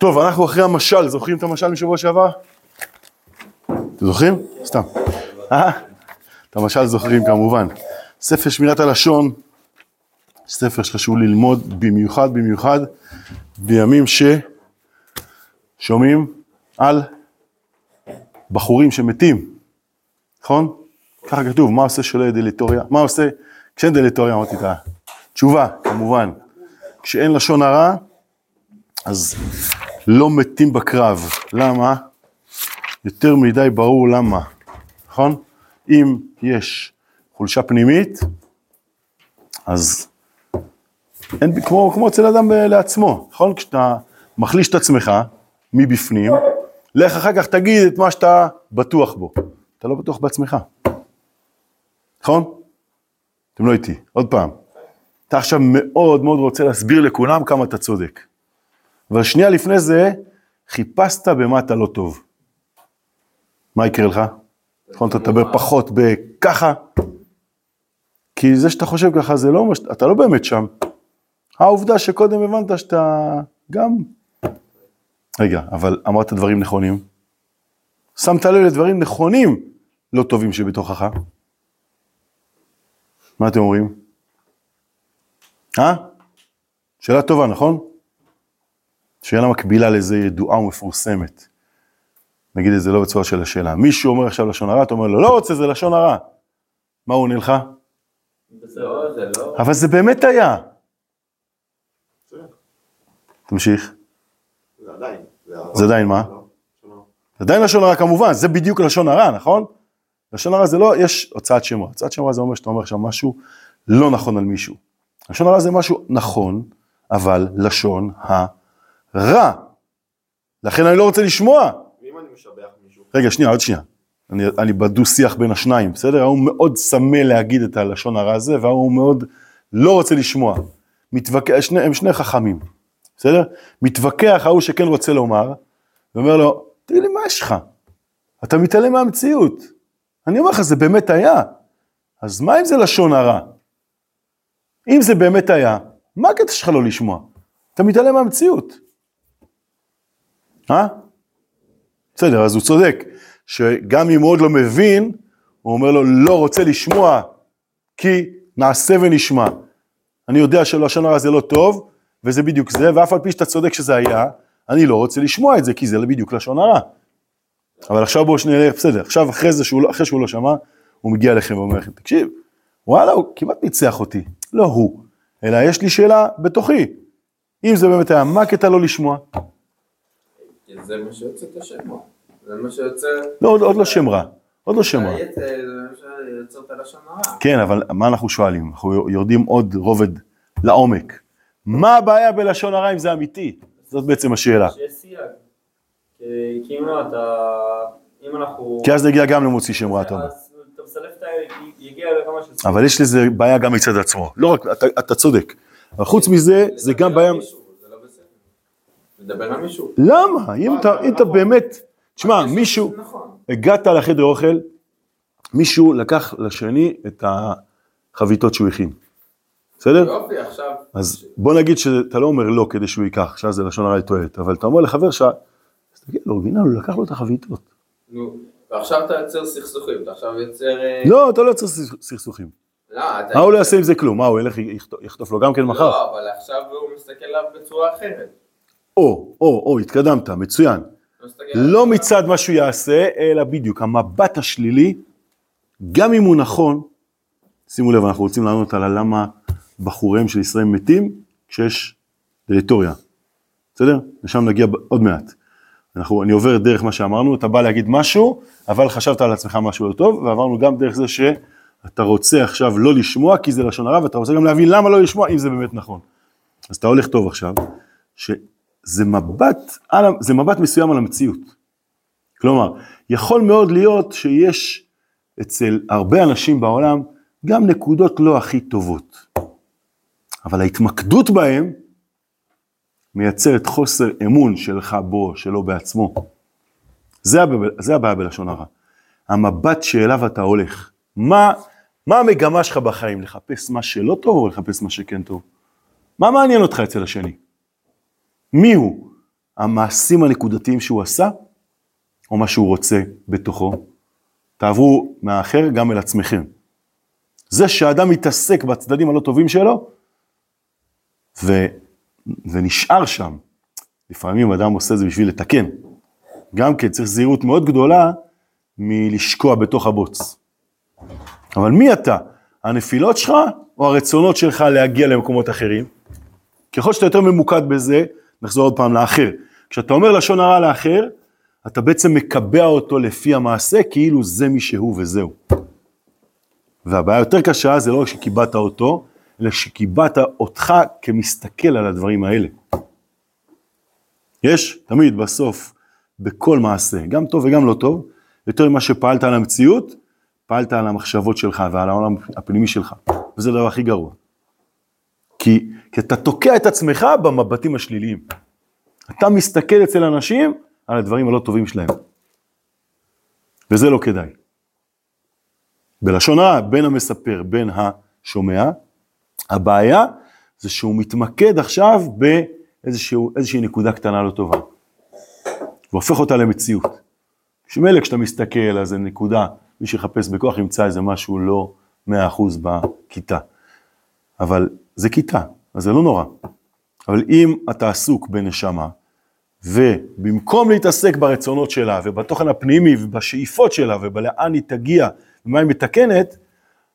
טוב, אנחנו אחרי המשל, זוכרים את המשל משבוע שעבר? אתם זוכרים? סתם. אה? את המשל זוכרים כמובן. ספר שמירת הלשון, ספר שחשוב ללמוד במיוחד במיוחד בימים ששומעים על בחורים שמתים, נכון? ככה כתוב, מה עושה יהיה דליטוריה? מה עושה כשאין דליטוריה? אמרתי את התשובה, כמובן. כשאין לשון הרע, אז לא מתים בקרב. למה? יותר מדי ברור למה, נכון? אם יש חולשה פנימית, אז אין, כמו, כמו אצל אדם לעצמו, נכון? כשאתה מחליש את עצמך מבפנים, לך אחר כך תגיד את מה שאתה בטוח בו. אתה לא בטוח בעצמך, נכון? אתם לא איתי, עוד פעם. אתה עכשיו מאוד מאוד רוצה להסביר לכולם כמה אתה צודק. אבל שנייה לפני זה, חיפשת במה אתה לא טוב. מה יקרה לך? נכון, אתה תדבר פחות בככה, כי זה שאתה חושב ככה זה לא, אתה לא באמת שם. העובדה שקודם הבנת שאתה גם... רגע, אבל אמרת דברים נכונים. שמת לב לדברים נכונים לא טובים שבתוכך. מה אתם אומרים? אה? שאלה טובה, נכון? שאלה מקבילה לזה ידועה ומפורסמת. נגיד את זה לא בצורה של השאלה. מישהו אומר עכשיו לשון הרע, אתה אומר לו, לא רוצה, זה לשון הרע. מה הוא עונה לך? אבל זה באמת היה. תמשיך. זה עדיין. זה עדיין מה? לא. זה עדיין לשון הרע כמובן, זה בדיוק לשון הרע, נכון? לשון הרע זה לא, יש הוצאת שם רע. הוצאת שם רע זה אומר שאתה אומר עכשיו משהו לא נכון על מישהו. לשון הרע זה משהו נכון, אבל לשון הרע. לכן אני לא רוצה לשמוע. ואם אני משבח מישהו? רגע, שנייה, עוד שנייה. אני, אני בדו שיח בין השניים, בסדר? ההוא מאוד צמא להגיד את הלשון הרע הזה, וההוא מאוד לא רוצה לשמוע. מתווכח, שני, הם שני חכמים, בסדר? מתווכח ההוא שכן רוצה לומר, ואומר לו, תגיד לי, מה יש לך? אתה מתעלם מהמציאות. אני אומר לך, זה באמת היה. אז מה אם זה לשון הרע? אם זה באמת היה, מה הקטע שלך לא לשמוע? אתה מתעלם מהמציאות. אה? בסדר, אז הוא צודק, שגם אם הוא עוד לא מבין, הוא אומר לו, לא רוצה לשמוע, כי נעשה ונשמע. אני יודע שלשון הרע זה לא טוב, וזה בדיוק זה, ואף על פי שאתה צודק שזה היה, אני לא רוצה לשמוע את זה, כי זה בדיוק לשון הרע. אבל עכשיו בואו נלך, בסדר, עכשיו אחרי זה, שהוא, לא- אחרי שהוא לא שמע, הוא מגיע אליכם ואומר לכם, תקשיב, וואלה, הוא כמעט ניצח אותי, לא הוא, אלא יש לי שאלה בתוכי. אם זה באמת היה, מה הקטע לא לשמוע? זה מה שיוצא את השם רע. זה מה שיוצא... לא, עוד, עוד לא שם רע, עוד לא שם רע. הרע. כן, אבל מה אנחנו שואלים? אנחנו יורדים עוד רובד לעומק. מה הבעיה בלשון הרע אם זה אמיתי? זאת בעצם השאלה. שיש סייג. כי אם לא, אתה... אם אנחנו... כי אז נגיע גם למוציא שם רע, אתה אומר. אז אתה מסלף את ה... יגיע לכמה שזה... אבל יש לזה בעיה גם מצד עצמו. לא רק, אתה, אתה צודק. אבל חוץ מזה, זה גם בעיה... מישהו, זה לא בסדר. לדבר על מישהו. למה? אם אתה, אם אתה באמת... תשמע, מישהו... נכון. הגעת לחדר אוכל, מישהו לקח לשני את החביתות שהוא הכין. בסדר? יופי, עכשיו... אז בוא נגיד שאתה לא אומר לא כדי שהוא ייקח, עכשיו זה לשון הרע לתועלת, אבל אתה אומר לחבר שלך, אז תגיד לו, הנה, הוא לקח לו את החביתות. נו, ועכשיו אתה יוצר סכסוכים, אתה עכשיו יוצר... אה, לא, אתה לא יוצר סכ- סכסוכים. לא. מה הוא לא יעשה עם זה כלום? מה, הוא ילך יכתוב לו גם כן מחר? לא, אבל עכשיו הוא מסתכל עליו בצורה אחרת. או, או, או, התקדמת, מצוין. לא עליו- מצד מה שהוא יעשה, אלא בדיוק, המבט השלילי, גם אם הוא נכון, שימו לב, אנחנו רוצים לענות על למה בחוריהם של ישראל מתים כשיש טריטוריה, בסדר? לשם נגיע עוד מעט. אנחנו, אני עובר דרך מה שאמרנו, אתה בא להגיד משהו, אבל חשבת על עצמך משהו לא טוב, ועברנו גם דרך זה שאתה רוצה עכשיו לא לשמוע, כי זה לשון הרע, ואתה רוצה גם להבין למה לא לשמוע, אם זה באמת נכון. אז אתה הולך טוב עכשיו, שזה מבט, על, זה מבט מסוים על המציאות. כלומר, יכול מאוד להיות שיש אצל הרבה אנשים בעולם גם נקודות לא הכי טובות, אבל ההתמקדות בהם מייצרת חוסר אמון שלך בו, שלו בעצמו. זה, הבעיה, זה הבעיה בלשון הרע. המבט שאליו אתה הולך. מה, מה המגמה שלך בחיים? לחפש מה שלא טוב או לחפש מה שכן טוב? מה מעניין אותך אצל השני? מי הוא? המעשים הנקודתיים שהוא עשה, או מה שהוא רוצה בתוכו. תעברו מהאחר גם אל עצמכם. זה שאדם מתעסק בצדדים הלא טובים שלו, ו, ונשאר שם. לפעמים אדם עושה זה בשביל לתקן. גם כן צריך זהירות מאוד גדולה מלשקוע בתוך הבוץ. אבל מי אתה? הנפילות שלך או הרצונות שלך להגיע למקומות אחרים? ככל שאתה יותר ממוקד בזה, נחזור עוד פעם לאחר. כשאתה אומר לשון הרע לאחר, אתה בעצם מקבע אותו לפי המעשה, כאילו זה מי שהוא וזהו. והבעיה יותר קשה זה לא רק שקיבעת אותו, אלא שקיבעת אותך כמסתכל על הדברים האלה. יש תמיד בסוף, בכל מעשה, גם טוב וגם לא טוב, יותר ממה שפעלת על המציאות, פעלת על המחשבות שלך ועל העולם הפנימי שלך, וזה הדבר הכי גרוע. כי, כי אתה תוקע את עצמך במבטים השליליים. אתה מסתכל אצל אנשים על הדברים הלא טובים שלהם. וזה לא כדאי. בלשון הרע, בין המספר, בין השומע, הבעיה זה שהוא מתמקד עכשיו באיזושהי נקודה קטנה לא טובה. והופך אותה למציאות. שמילא כשאתה מסתכל על איזה נקודה, מי שיחפש בכוח ימצא איזה משהו לא מאה אחוז בכיתה. אבל זה כיתה, אז זה לא נורא. אבל אם אתה עסוק בנשמה, ובמקום להתעסק ברצונות שלה ובתוכן הפנימי ובשאיפות שלה ובלאן היא תגיע ומה היא מתקנת,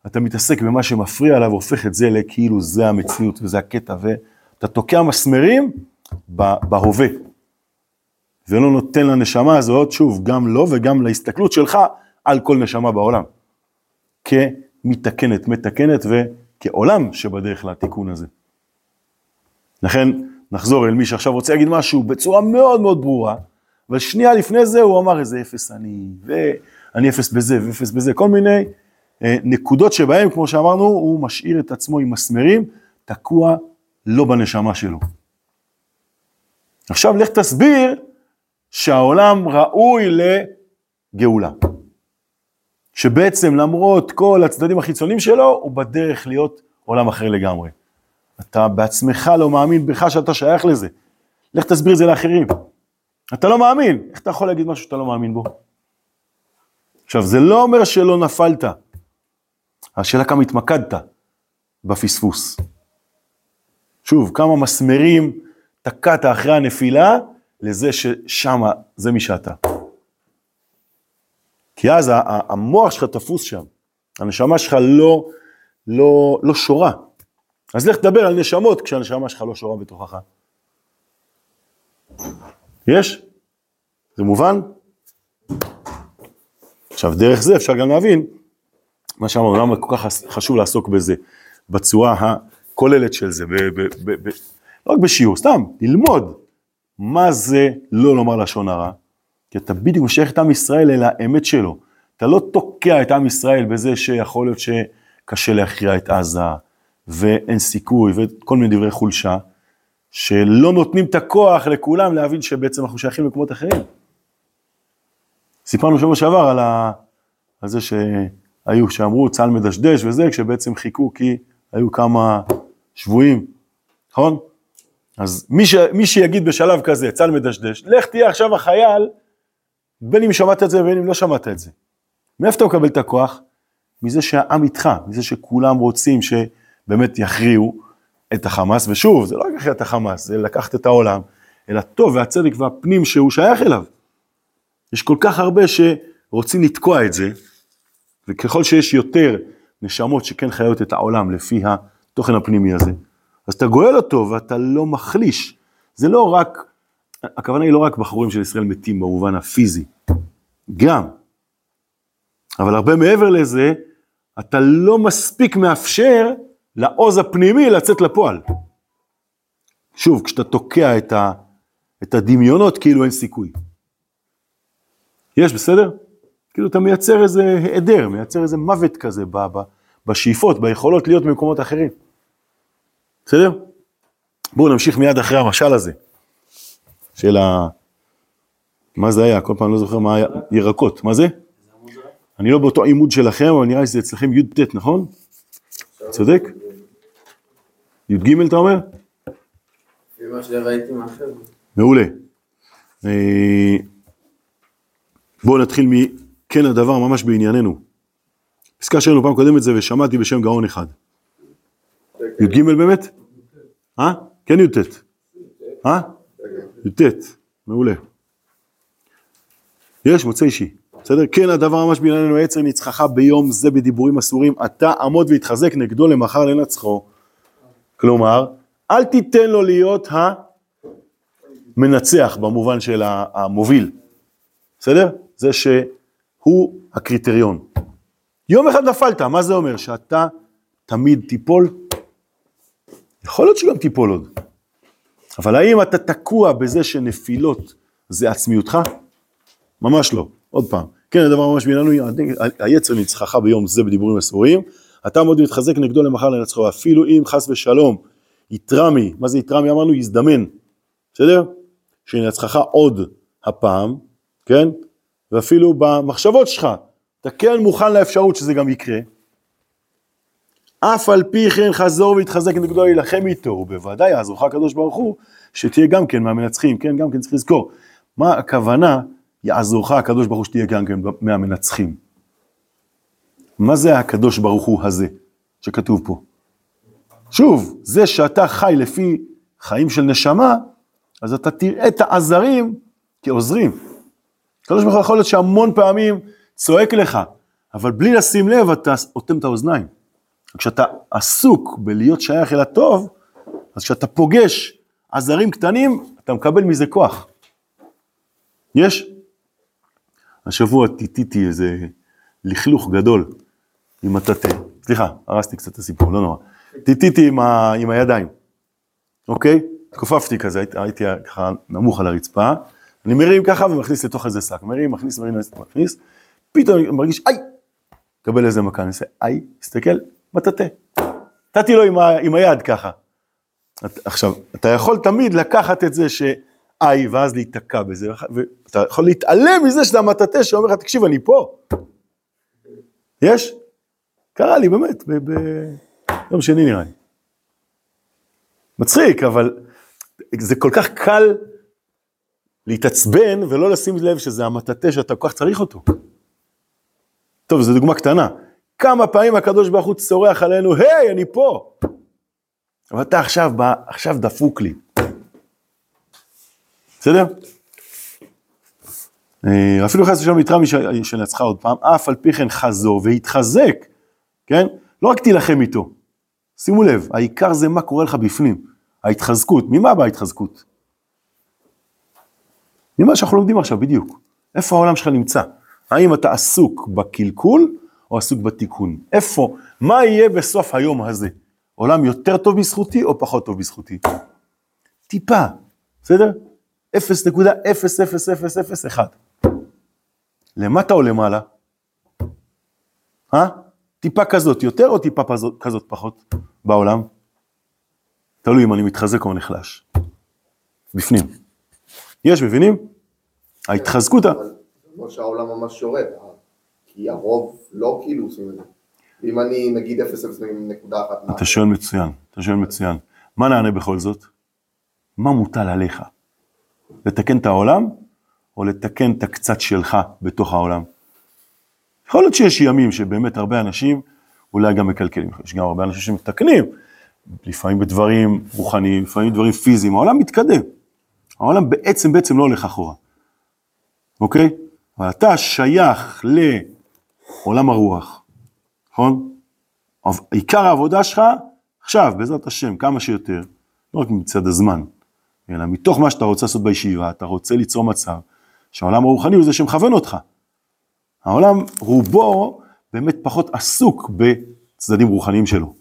אתה מתעסק במה שמפריע לה והופך את זה לכאילו זה המציאות וזה הקטע ואתה תוקע מסמרים בהווה. ולא נותן לנשמה הזאת, שוב, גם לו וגם להסתכלות שלך על כל נשמה בעולם. כמתקנת, מתקנת וכעולם שבדרך לתיקון הזה. לכן, נחזור אל מי שעכשיו רוצה להגיד משהו בצורה מאוד מאוד ברורה, אבל שנייה לפני זה הוא אמר איזה אפס אני, ואני אפס בזה ואפס בזה, כל מיני אה, נקודות שבהם, כמו שאמרנו, הוא משאיר את עצמו עם מסמרים, תקוע לא בנשמה שלו. עכשיו לך תסביר שהעולם ראוי לגאולה. שבעצם למרות כל הצדדים החיצוניים שלו, הוא בדרך להיות עולם אחר לגמרי. אתה בעצמך לא מאמין בך שאתה שייך לזה. לך תסביר את זה לאחרים. אתה לא מאמין, איך אתה יכול להגיד משהו שאתה לא מאמין בו? עכשיו, זה לא אומר שלא נפלת. השאלה כמה התמקדת בפספוס. שוב, כמה מסמרים תקעת אחרי הנפילה לזה ששמה, זה מי שאתה. כי אז המוח שלך תפוס שם, הנשמה שלך לא, לא, לא שורה. אז לך תדבר על נשמות כשהנשמה שלך לא שורה בתוכך. יש? זה מובן? עכשיו, דרך זה אפשר גם להבין מה שאמרנו, למה כל כך חשוב לעסוק בזה, בצורה הכוללת של זה, ב, ב, ב, ב, לא רק בשיעור, סתם, ללמוד מה זה לא לומר לשון הרע, כי אתה בדיוק משייך את עם ישראל אל האמת שלו. אתה לא תוקע את עם ישראל בזה שיכול להיות שקשה להכריע את עזה, ואין סיכוי, וכל מיני דברי חולשה, שלא נותנים את הכוח לכולם להבין שבעצם אנחנו שייכים למקומות אחרים. סיפרנו שבוע שעבר על, ה... על זה שהיו, שאמרו צה"ל מדשדש וזה, כשבעצם חיכו כי היו כמה שבויים, נכון? אז מי, ש... מי שיגיד בשלב כזה, צה"ל מדשדש, לך תהיה עכשיו החייל, בין אם שמעת את זה ובין אם לא שמעת את זה. מאיפה אתה מקבל את הכוח? מזה שהעם איתך, מזה שכולם רוצים שבאמת יכריעו את החמאס, ושוב, זה לא רק להכריע את החמאס, זה לקחת את העולם, אלא טוב והצדק והפנים שהוא שייך אליו. יש כל כך הרבה שרוצים לתקוע את זה, וככל שיש יותר נשמות שכן חיות את העולם לפי התוכן הפנימי הזה, אז אתה גואל אותו ואתה לא מחליש. זה לא רק, הכוונה היא לא רק בחורים של ישראל מתים במובן הפיזי, גם. אבל הרבה מעבר לזה, אתה לא מספיק מאפשר לעוז הפנימי לצאת לפועל. שוב, כשאתה תוקע את, ה, את הדמיונות, כאילו אין סיכוי. יש, בסדר? כאילו אתה מייצר איזה היעדר, מייצר איזה מוות כזה ב, ב, בשאיפות, ביכולות להיות במקומות אחרים. בסדר? בואו נמשיך מיד אחרי המשל הזה, של ה... מה זה היה? כל פעם לא זוכר מה היה, ירקות, מה זה? אני לא באותו עימוד שלכם, אבל נראה לי שזה אצלכם י"ט, נכון? צודק? י"ג אתה אומר? מעולה. אה, בואו נתחיל מכן הדבר ממש בענייננו. פסקה שראינו פעם קודמת זה ושמעתי בשם גאון אחד. י"ג באמת? אה? כן י"ט. אה? י"ט, מעולה. יש מוצא אישי, בסדר? כן הדבר ממש בענייננו עצר ניצחך ביום זה בדיבורים אסורים, אתה עמוד והתחזק נגדו למחר לנצחו. כלומר, אל תיתן לו להיות המנצח במובן של המוביל, בסדר? זה שהוא הקריטריון. יום אחד נפלת, מה זה אומר? שאתה תמיד תיפול? יכול להיות שגם תיפול עוד. אבל האם אתה תקוע בזה שנפילות זה עצמיותך? ממש לא. עוד פעם. כן, הדבר ממש בעינינו, היצר ניצחך ביום זה בדיבורים אסורים, אתה מאוד מתחזק נגדו למחר לנצחו, אפילו אם חס ושלום יתרמי, מה זה יתרמי? אמרנו יזדמן, בסדר? שינצחך עוד הפעם, כן? ואפילו במחשבות שלך, אתה כן מוכן לאפשרות שזה גם יקרה. אף על פי כן חזור והתחזק נגדו להילחם איתו, ובוודאי יעזורך הקדוש ברוך הוא, שתהיה גם כן מהמנצחים, כן? גם כן צריך לזכור. מה הכוונה, יעזורך הקדוש ברוך הוא שתהיה גם כן מהמנצחים? מה זה הקדוש ברוך הוא הזה, שכתוב פה? שוב, זה שאתה חי לפי חיים של נשמה, אז אתה תראה את העזרים כעוזרים. הקדוש ברוך הוא יכול להיות שהמון פעמים צועק לך, אבל בלי לשים לב אתה אוטם את האוזניים. כשאתה עסוק בלהיות שייך אל הטוב, אז כשאתה פוגש עזרים קטנים, אתה מקבל מזה כוח. יש? השבוע טיטיתי איזה לכלוך גדול עם מטאטא. סליחה, הרסתי קצת את הסיפור, לא נורא. טיטיתי עם, ה... עם הידיים, אוקיי? התכופפתי כזה, הייתי, הייתי ככה נמוך על הרצפה, אני מרים ככה ומכניס לתוך איזה שק, מרים, מכניס, מרים, מכניס, פתאום אני מרגיש, איי, קבל איזה מכה, אני עושה, איי, מסתכל, מטאטא. נתתי לו עם, ה, עם היד ככה. את, עכשיו, אתה יכול תמיד לקחת את זה שאיי, ואז להיתקע בזה, ואתה יכול להתעלם מזה שזה המטאטא שאומר לך, תקשיב, אני פה. יש? קרה לי, באמת, ביום שני נראה לי. מצחיק, אבל זה כל כך קל להתעצבן ולא לשים לב שזה המטאטא שאתה כל כך צריך אותו. טוב, זו דוגמה קטנה. כמה פעמים הקדוש ברוך הוא צורח עלינו, היי, אני פה. אבל אתה עכשיו בא, עכשיו דפוק לי. בסדר? אה, אפילו חס ושלום יתרע מי שנצחה עוד פעם, אף על פי כן חזור והתחזק, כן? לא רק תילחם איתו. שימו לב, העיקר זה מה קורה לך בפנים. ההתחזקות, ממה באה ההתחזקות? ממה שאנחנו לומדים עכשיו בדיוק. איפה העולם שלך נמצא? האם אתה עסוק בקלקול או עסוק בתיקון? איפה, מה יהיה בסוף היום הזה? עולם יותר טוב בזכותי או פחות טוב בזכותי? טיפה, בסדר? 0.00001. למטה או למעלה? אה? טיפה כזאת יותר או טיפה כזאת פחות בעולם? תלוי אם אני מתחזק או נחלש. בפנים. יש, מבינים? ההתחזקות... זה אומר שהעולם ממש יורד, אה? כי הרוב לא כאילו עושים את זה. ואם אני נגיד 0.0.1... אתה שואל מצוין, אתה שואל מצוין. מה נענה בכל זאת? מה מוטל עליך? לתקן את העולם, או לתקן את הקצת שלך בתוך העולם? יכול להיות שיש ימים שבאמת הרבה אנשים אולי גם מקלקלים, יש גם הרבה אנשים שמתקנים, לפעמים בדברים רוחניים, לפעמים בדברים פיזיים, העולם מתקדם. העולם בעצם בעצם לא הולך אחורה, אוקיי? אבל אתה שייך לעולם הרוח, נכון? עיקר העבודה שלך עכשיו, בעזרת השם, כמה שיותר, לא רק מצד הזמן, אלא מתוך מה שאתה רוצה לעשות בישיבה, אתה רוצה ליצור מצב שהעולם הרוחני הוא זה שמכוון אותך. העולם רובו באמת פחות עסוק בצדדים רוחניים שלו.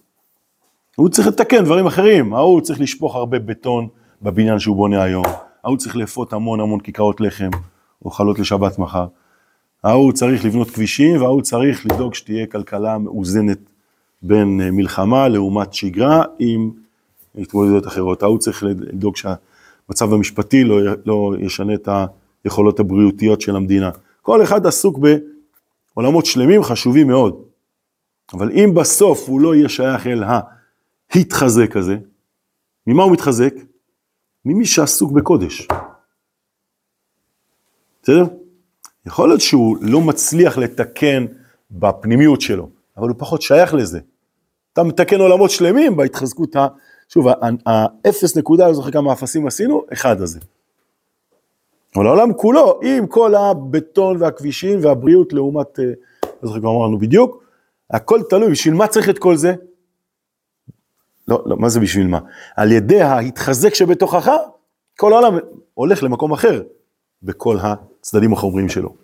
הוא צריך לתקן דברים אחרים, ההוא צריך לשפוך הרבה בטון בבניין שהוא בונה היום, ההוא צריך לאפות המון המון כיכרות לחם, או חלות לשבת מחר, ההוא צריך לבנות כבישים, וההוא צריך לדאוג שתהיה כלכלה מאוזנת בין אה, מלחמה לעומת שגרה עם התמודדויות אחרות, ההוא צריך לדאוג שהמצב המשפטי לא, לא ישנה את היכולות הבריאותיות של המדינה. כל אחד עסוק בעולמות שלמים חשובים מאוד, אבל אם בסוף הוא לא יהיה שייך אל ה... התחזק הזה, ממה הוא מתחזק? ממי שעסוק בקודש. בסדר? יכול להיות שהוא לא מצליח לתקן בפנימיות שלו, אבל הוא פחות שייך לזה. אתה מתקן עולמות שלמים בהתחזקות ה... שוב, האפס נקודה, לא זוכר כמה אפסים עשינו, אחד הזה. אבל העולם כולו, עם כל הבטון והכבישים והבריאות לעומת, אה, לא זוכר כמה אמרנו בדיוק, הכל תלוי, בשביל מה צריך את כל זה? לא, לא, מה זה בשביל מה? על ידי ההתחזק שבתוכך, כל העולם הולך למקום אחר בכל הצדדים החומריים שלו.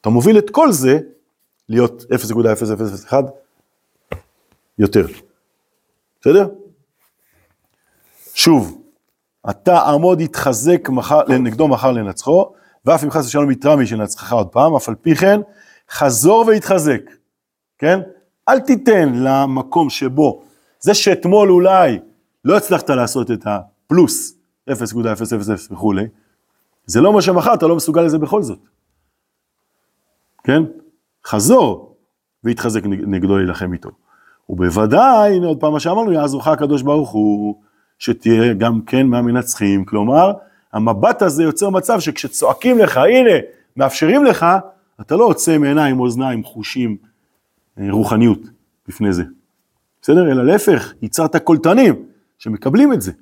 אתה מוביל את כל זה להיות 0.0001 יותר. בסדר? שוב, אתה עמוד יתחזק מחר, נגדו מחר לנצחו, ואף אם חס ושלום יתרע מי שנצחך עוד פעם, אף על פי כן, חזור והתחזק, כן? אל תיתן למקום שבו, זה שאתמול אולי לא הצלחת לעשות את הפלוס 0.000 וכולי, זה לא אומר שמחר אתה לא מסוגל לזה בכל זאת, כן? חזור והתחזק נגדו להילחם איתו. ובוודאי, הנה עוד פעם מה שאמרנו, יעזורך הקדוש ברוך הוא, שתהיה גם כן מהמנצחים, כלומר, המבט הזה יוצר מצב שכשצועקים לך, הנה, מאפשרים לך, אתה לא עוצם עיניים, אוזניים, חושים, אה, רוחניות בפני זה. בסדר? אלא להפך, ייצרת קולטנים שמקבלים את זה.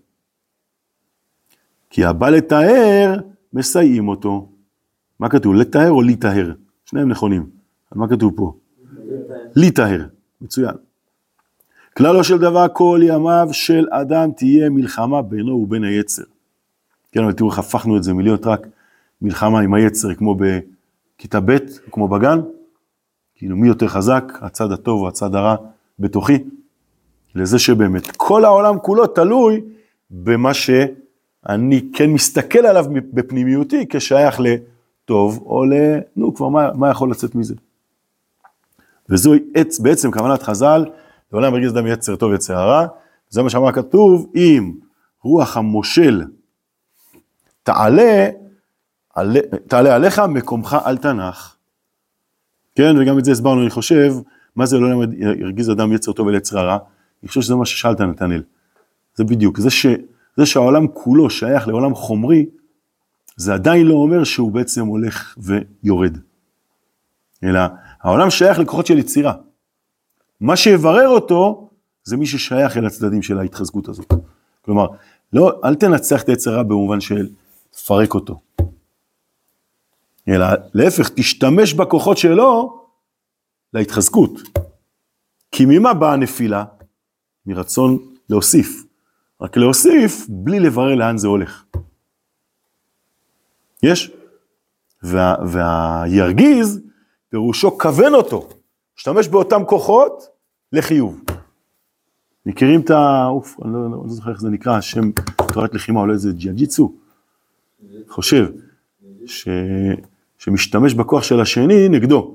כי הבא לתאר, מסייעים אותו. מה כתוב? לתאר או להיטהר? שניהם נכונים. מה כתוב פה? להיטהר. מצוין. כללו של דבר כל ימיו של אדם תהיה מלחמה בינו ובין היצר. כן, אבל תראו איך הפכנו את זה מלהיות רק מלחמה עם היצר כמו בכיתה ב', כמו בגן, כאילו מי יותר חזק, הצד הטוב או הצד הרע בתוכי, לזה שבאמת כל העולם כולו תלוי במה שאני כן מסתכל עליו בפנימיותי כשייך לטוב או ל... נו, כבר מה, מה יכול לצאת מזה? וזו בעצם כוונת חז"ל, לעולם הרגיז אדם יצר טוב יצר הרע, זה מה שאמר כתוב, אם רוח המושל תעלה, עלה, תעלה עליך, מקומך אל תנח. כן, וגם את זה הסברנו, אני חושב, מה זה לעולם הרגיז אדם יצר טוב ויצר הרע? אני חושב שזה מה ששאלת נתנאל. זה בדיוק, זה, ש, זה שהעולם כולו שייך לעולם חומרי, זה עדיין לא אומר שהוא בעצם הולך ויורד. אלא העולם שייך לכוחות של יצירה. מה שיברר אותו, זה מי ששייך אל הצדדים של ההתחזקות הזאת. כלומר, לא, אל תנצח את היצר במובן של תפרק אותו. אלא להפך, תשתמש בכוחות שלו להתחזקות. כי ממה באה הנפילה? מרצון להוסיף. רק להוסיף בלי לברר לאן זה הולך. יש? וה, והירגיז, פירושו כוון אותו. משתמש באותם כוחות לחיוב. מכירים את ה... אוף, אני לא, לא, לא זוכר איך זה נקרא, השם תורת לחימה, אולי זה ג'יוג'יטסו? חושב, ש... שמשתמש בכוח של השני נגדו.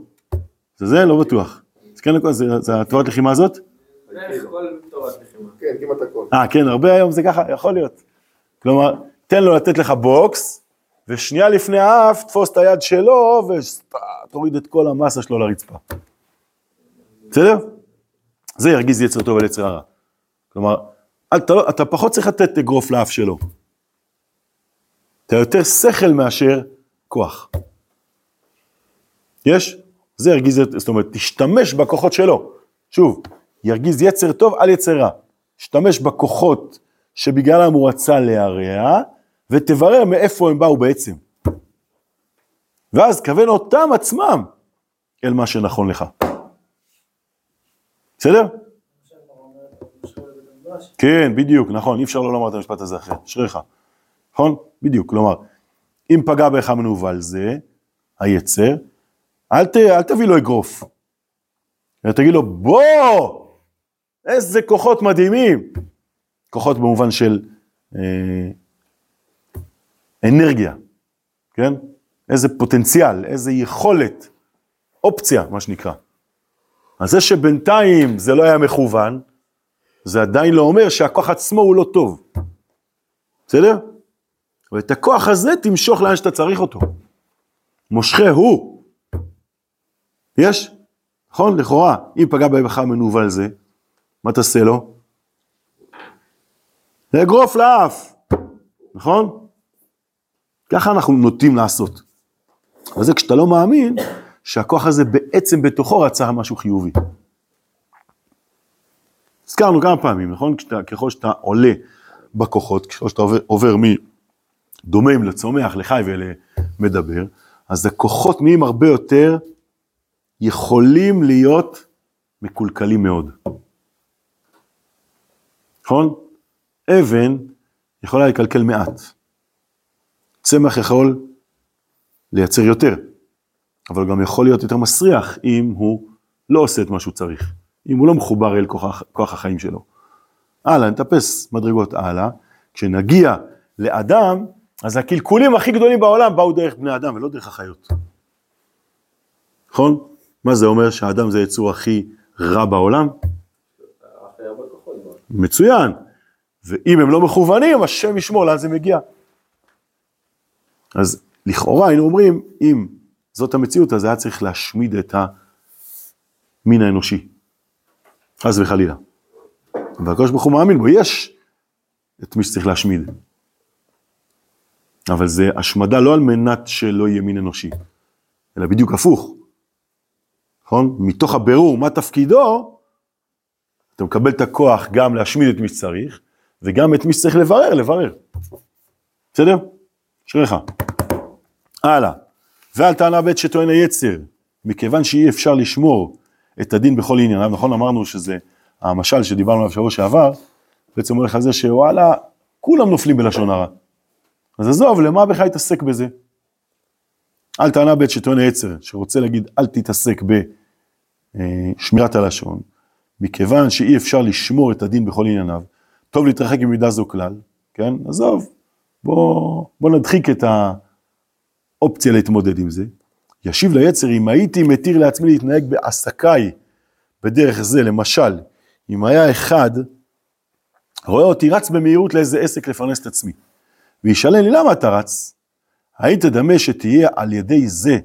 זה זה? לא בטוח. זה כן, זה, זה התורת לחימה הזאת? כן, כמעט הכל. אה, כן, הרבה היום זה ככה, יכול להיות. כלומר, תן לו לתת לך בוקס, ושנייה לפני האף, תפוס את היד שלו, ותוריד את כל המסה שלו לרצפה. בסדר? זה ירגיז יצר טוב על יצר הרע. כלומר, אתה, לא, אתה פחות צריך לתת אגרוף לאף שלו. אתה יותר שכל מאשר כוח. יש? זה ירגיז, זאת אומרת, תשתמש בכוחות שלו. שוב, ירגיז יצר טוב על יצר רע. תשתמש בכוחות שבגללם הוא רצה להרע, ותברר מאיפה הם באו בעצם. ואז כוון אותם עצמם אל מה שנכון לך. בסדר? כן, בדיוק, נכון, אי אפשר לא לומר את המשפט הזה אחרי, אשריך, נכון? בדיוק, כלומר, אם פגע בך מנוול זה, היצר, אל, ת, אל תביא לו אגרוף, אלא תגיד לו, בוא, איזה כוחות מדהימים, כוחות במובן של אה, אנרגיה, כן? איזה פוטנציאל, איזה יכולת, אופציה, מה שנקרא. אז זה שבינתיים זה לא היה מכוון, זה עדיין לא אומר שהכוח עצמו הוא לא טוב. בסדר? ואת הכוח הזה תמשוך לאן שאתה צריך אותו. מושכה הוא. יש? נכון? לכאורה, אם פגע בך מנוול זה, מה תעשה לו? לאגרוף לאף, נכון? ככה אנחנו נוטים לעשות. אבל זה כשאתה לא מאמין שהכוח הזה בעצם בתוכו רצה משהו חיובי. הזכרנו כמה פעמים, נכון? כשאתה, ככל שאתה עולה בכוחות, ככל שאתה עובר, עובר מדומם לצומח, לחי ולמדבר, אז הכוחות נהיים הרבה יותר יכולים להיות מקולקלים מאוד. נכון? אבן יכולה לקלקל מעט. צמח יכול לייצר יותר, אבל גם יכול להיות יותר מסריח אם הוא לא עושה את מה שהוא צריך, אם הוא לא מחובר אל כוח, כוח החיים שלו. הלאה, נטפס מדרגות הלאה, כשנגיע לאדם, אז הקלקולים הכי גדולים בעולם באו דרך בני אדם ולא דרך החיות. נכון? מה זה אומר שהאדם זה יצור הכי רע בעולם? מצוין. ואם הם לא מכוונים, השם ישמור לאן זה מגיע. אז לכאורה היינו אומרים, אם זאת המציאות, אז היה צריך להשמיד את המין האנושי. חס וחלילה. והקדוש ברוך הוא מאמין בו, יש את מי שצריך להשמיד. אבל זה השמדה לא על מנת שלא יהיה מין אנושי, אלא בדיוק הפוך. נכון? מתוך הבירור מה תפקידו, אתה מקבל את הכוח גם להשמיד את מי שצריך, וגם את מי שצריך לברר, לברר. בסדר? אשריך. הלאה. ועל טענה ב' שטוען היצר, מכיוון שאי אפשר לשמור את הדין בכל ענייניו, נכון אמרנו שזה המשל שדיברנו עליו שבוע שעבר, בעצם הולך על זה שוואלה, כולם נופלים בלשון הרע. אז עזוב, למה בכלל להתעסק בזה? על טענה ב' שטוען היצר, שרוצה להגיד אל תתעסק בשמירת הלשון, מכיוון שאי אפשר לשמור את הדין בכל ענייניו, טוב להתרחק ממידה זו כלל, כן? עזוב, בוא, בוא נדחיק את האופציה להתמודד עם זה. ישיב ליצר, אם הייתי מתיר לעצמי להתנהג בעסקיי בדרך זה, למשל, אם היה אחד רואה אותי רץ במהירות לאיזה עסק לפרנס את עצמי, וישאלן לי למה אתה רץ? היית דמה שתהיה על ידי זה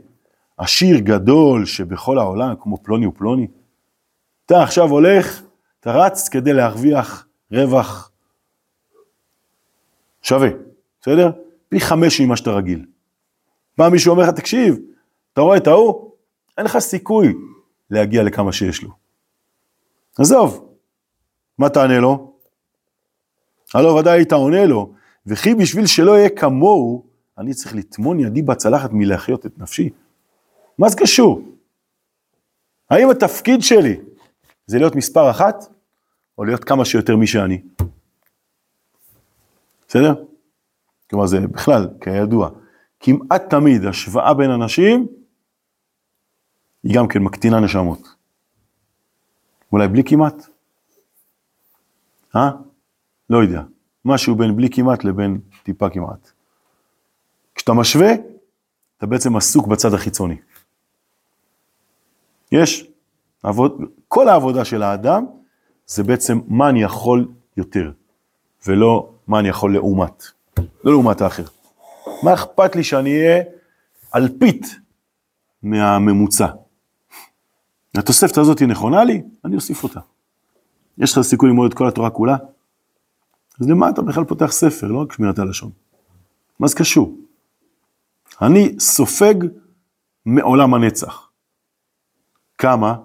עשיר גדול שבכל העולם כמו פלוני ופלוני? אתה עכשיו הולך, אתה רץ כדי להרוויח רווח שווה, בסדר? פי חמש ממה שאתה רגיל. בא מישהו אומר לך, תקשיב, אתה רואה את ההוא? אין לך סיכוי להגיע לכמה שיש לו. עזוב, מה תענה לו? הלא ודאי היית עונה לו, וכי בשביל שלא יהיה כמוהו, אני צריך לטמון ידי בצלחת מלהחיות את נפשי. מה זה קשור? האם התפקיד שלי זה להיות מספר אחת, או להיות כמה שיותר מי שאני? בסדר? כלומר זה בכלל, כידוע, כמעט תמיד השוואה בין אנשים היא גם כן מקטינה נשמות. אולי בלי כמעט? אה? לא יודע. משהו בין בלי כמעט לבין טיפה כמעט. כשאתה משווה, אתה בעצם עסוק בצד החיצוני. יש, עבוד, כל העבודה של האדם זה בעצם מה אני יכול יותר, ולא מה אני יכול לעומת, לא לעומת האחר. מה אכפת לי שאני אהיה אלפית מהממוצע? התוספת הזאת היא נכונה לי, אני אוסיף אותה. יש לך סיכוי ללמוד את כל התורה כולה? אז למה אתה בכלל פותח ספר, לא רק שמירת הלשון? מה זה קשור? אני סופג מעולם הנצח. כמה?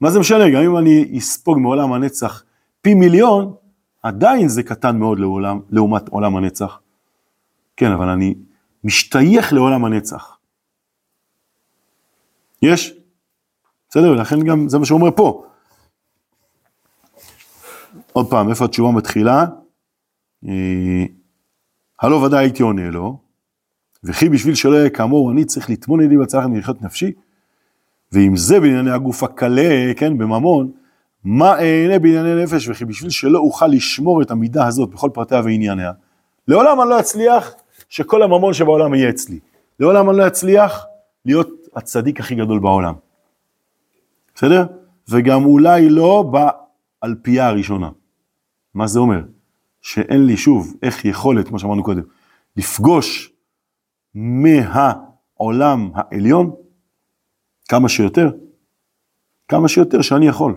מה זה משנה? גם אם אני אספוג מעולם הנצח פי מיליון, עדיין זה קטן מאוד לעולם, לעומת עולם הנצח. כן, אבל אני משתייך לעולם הנצח. יש? בסדר, ולכן גם זה מה שהוא אומר פה. עוד פעם, איפה התשובה מתחילה? אה, הלא ודאי הייתי עונה לו, וכי בשביל שלא יהיה כאמור, אני צריך לטמון ידי בצלחת מלחיות נפשי, ואם זה בענייני הגוף הקלה, כן, בממון, מה אענה בענייני נפש, וכי בשביל שלא אוכל לשמור את המידה הזאת בכל פרטיה וענייניה, לעולם אני לא אצליח שכל הממון שבעולם יהיה אצלי. לעולם אני לא אצליח להיות הצדיק הכי גדול בעולם. בסדר? וגם אולי לא באלפייה הראשונה. מה זה אומר? שאין לי שוב, איך יכולת, כמו שאמרנו קודם, לפגוש מהעולם העליון כמה שיותר, כמה שיותר שאני יכול.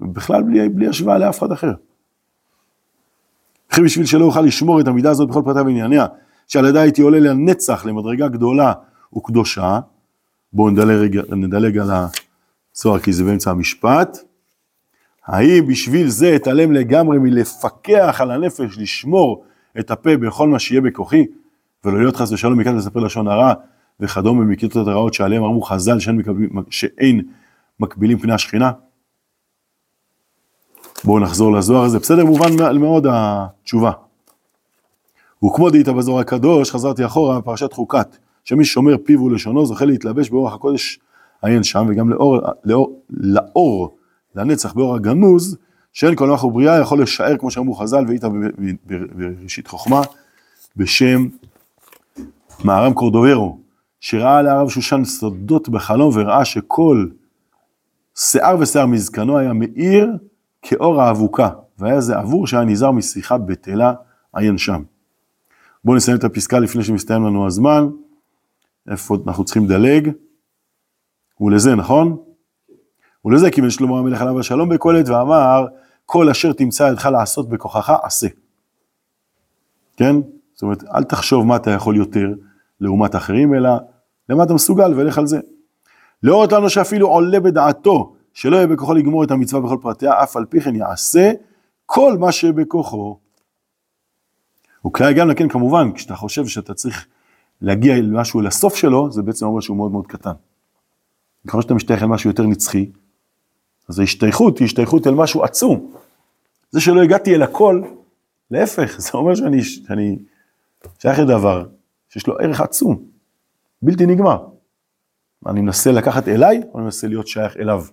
בכלל בלי, בלי השוואה לאף אחד אחר. וכי בשביל שלא אוכל לשמור את המידה הזאת בכל פרטיה וענייניה, שעל ידה הייתי עולה לנצח למדרגה גדולה וקדושה. בואו נדלג, נדלג על הזוהר כי זה באמצע המשפט. האם בשביל זה אתעלם לגמרי מלפקח על הנפש, לשמור את הפה בכל מה שיהיה בכוחי, ולא להיות חס ושלום מכאן לספר לשון הרע וכדומה מכיתות הרעות שעליהם אמרו חז"ל שאין, מקבלים, שאין מקבילים פני השכינה? בואו נחזור לזוהר הזה, בסדר, מובן מאוד התשובה. וכמו דהית בזוהר הקדוש, חזרתי אחורה בפרשת חוקת, שמי שומר פיו ולשונו זוכה להתלבש באורח הקודש עיין שם, וגם לאור, לאור, לאור לנצח באור הגנוז, שאין כל מלאך ובריאה יכול לשער, כמו שאמרו חז"ל, והיית בראשית חוכמה, בשם מהר"ם קורדוברו, שראה על הרב שושן סודות בחלום וראה שכל שיער ושיער מזקנו היה מאיר כאור האבוקה, והיה זה עבור שהיה נזהר משיחה בטלה עיין שם. בואו נסיים את הפסקה לפני שמסתיים לנו הזמן, איפה אנחנו צריכים לדלג, ולזה, נכון? ולזה כיוון שלמה המלך עליו השלום בקהלת ואמר, כל אשר תמצא ידך לעשות בכוחך, עשה. כן? זאת אומרת, אל תחשוב מה אתה יכול יותר לעומת אחרים, אלא למה אתה מסוגל ולך על זה. להורות לנו שאפילו עולה בדעתו שלא יהיה בכוחו לגמור את המצווה בכל פרטיה, אף על פי כן יעשה כל מה שבכוחו. וכלל גם כן כמובן, כשאתה חושב שאתה צריך להגיע למשהו לסוף שלו, זה בעצם אומר שהוא מאוד מאוד קטן. ככל שאתה משתייך אל משהו יותר נצחי, אז ההשתייכות היא השתייכות אל משהו עצום. זה שלא הגעתי אל הכל, להפך, זה אומר שאני, שאני שייך לדבר שיש לו ערך עצום, בלתי נגמר. אני מנסה לקחת אליי, או אני מנסה להיות שייך אליו?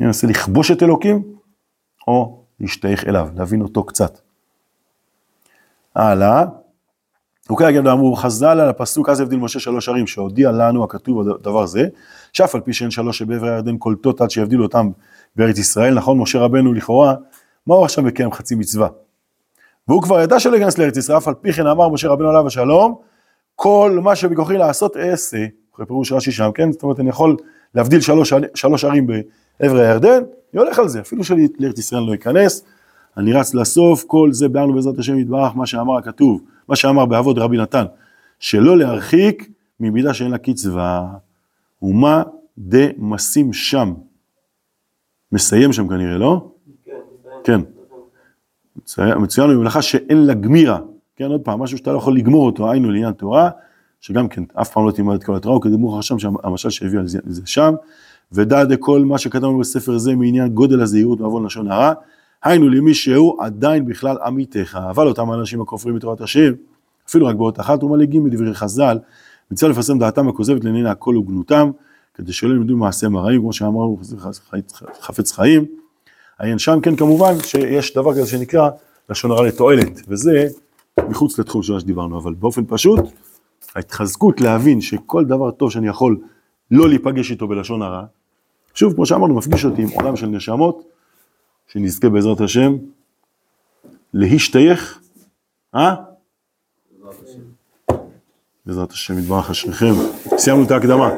אני מנסה לכבוש את אלוקים, או להשתייך אליו, להבין אותו קצת. הלאה. אוקיי, אגב, אמרו חז"ל על הפסוק, אז הבדיל משה שלוש ערים, שהודיע לנו הכתוב הדבר זה, שאף על פי שאין שלוש שבעבר הירדן קולטות עד שיבדילו אותם בארץ ישראל, נכון, משה רבנו לכאורה, מה הוא עכשיו מקיים חצי מצווה? והוא כבר ידע שלא ייכנס לארץ ישראל, אף על פי כן אמר משה רבנו עליו השלום, כל מה שבכוחי לעשות אעשה, אחרי פירוש רש"י שם, כן? זאת אומרת, אני יכול להבדיל שלוש, שלוש ערים בעבר הירדן, אני הולך על זה, אפילו שלארץ ישראל לא ייכנס, אני רץ לסוף, כל זה באנו בעזרת השם יתברך, מה שאמר הכתוב, מה שאמר באבות רבי נתן, שלא להרחיק ממידה שאין לה קצבה, ומה דמשים שם. מסיים שם כנראה, לא? כן. מצוין במלאכה שאין לה גמירה, כן, עוד פעם, משהו שאתה לא יכול לגמור אותו, היינו לעניין תורה, שגם כן, אף פעם לא תלמד את כל התורה, וכדמוך שם, שהמשל שהביא על זה שם, ודע דכל מה שכתבנו בספר זה מעניין גודל הזהירות ועוון לשון הרע, היינו למי שהוא עדיין בכלל עמיתך, אבל אותם האנשים הכופרים בתורת השם, אפילו רק באות אחת ומלגים בדברי חז"ל, מצווה לפרסם דעתם הכוזבת לענייני הכל וגנותם, כדי שלא ילמדו מעשיהם הרעים, כמו שאמרו חפץ חיים. עיין שם כן כמובן שיש דבר כזה שנקרא לשון הרע לתועלת, וזה מחוץ לתחום של מה שדיברנו, אבל באופן פשוט, ההתחזקות להבין שכל דבר טוב שאני יכול לא להיפגש איתו בלשון הרע, שוב, כמו שאמרנו, מפגיש אותי עם עולם של נשמות, שנזכה בעזרת השם להשתייך, אה? בעזרת השם יתברך אשריכם. סיימנו את ההקדמה.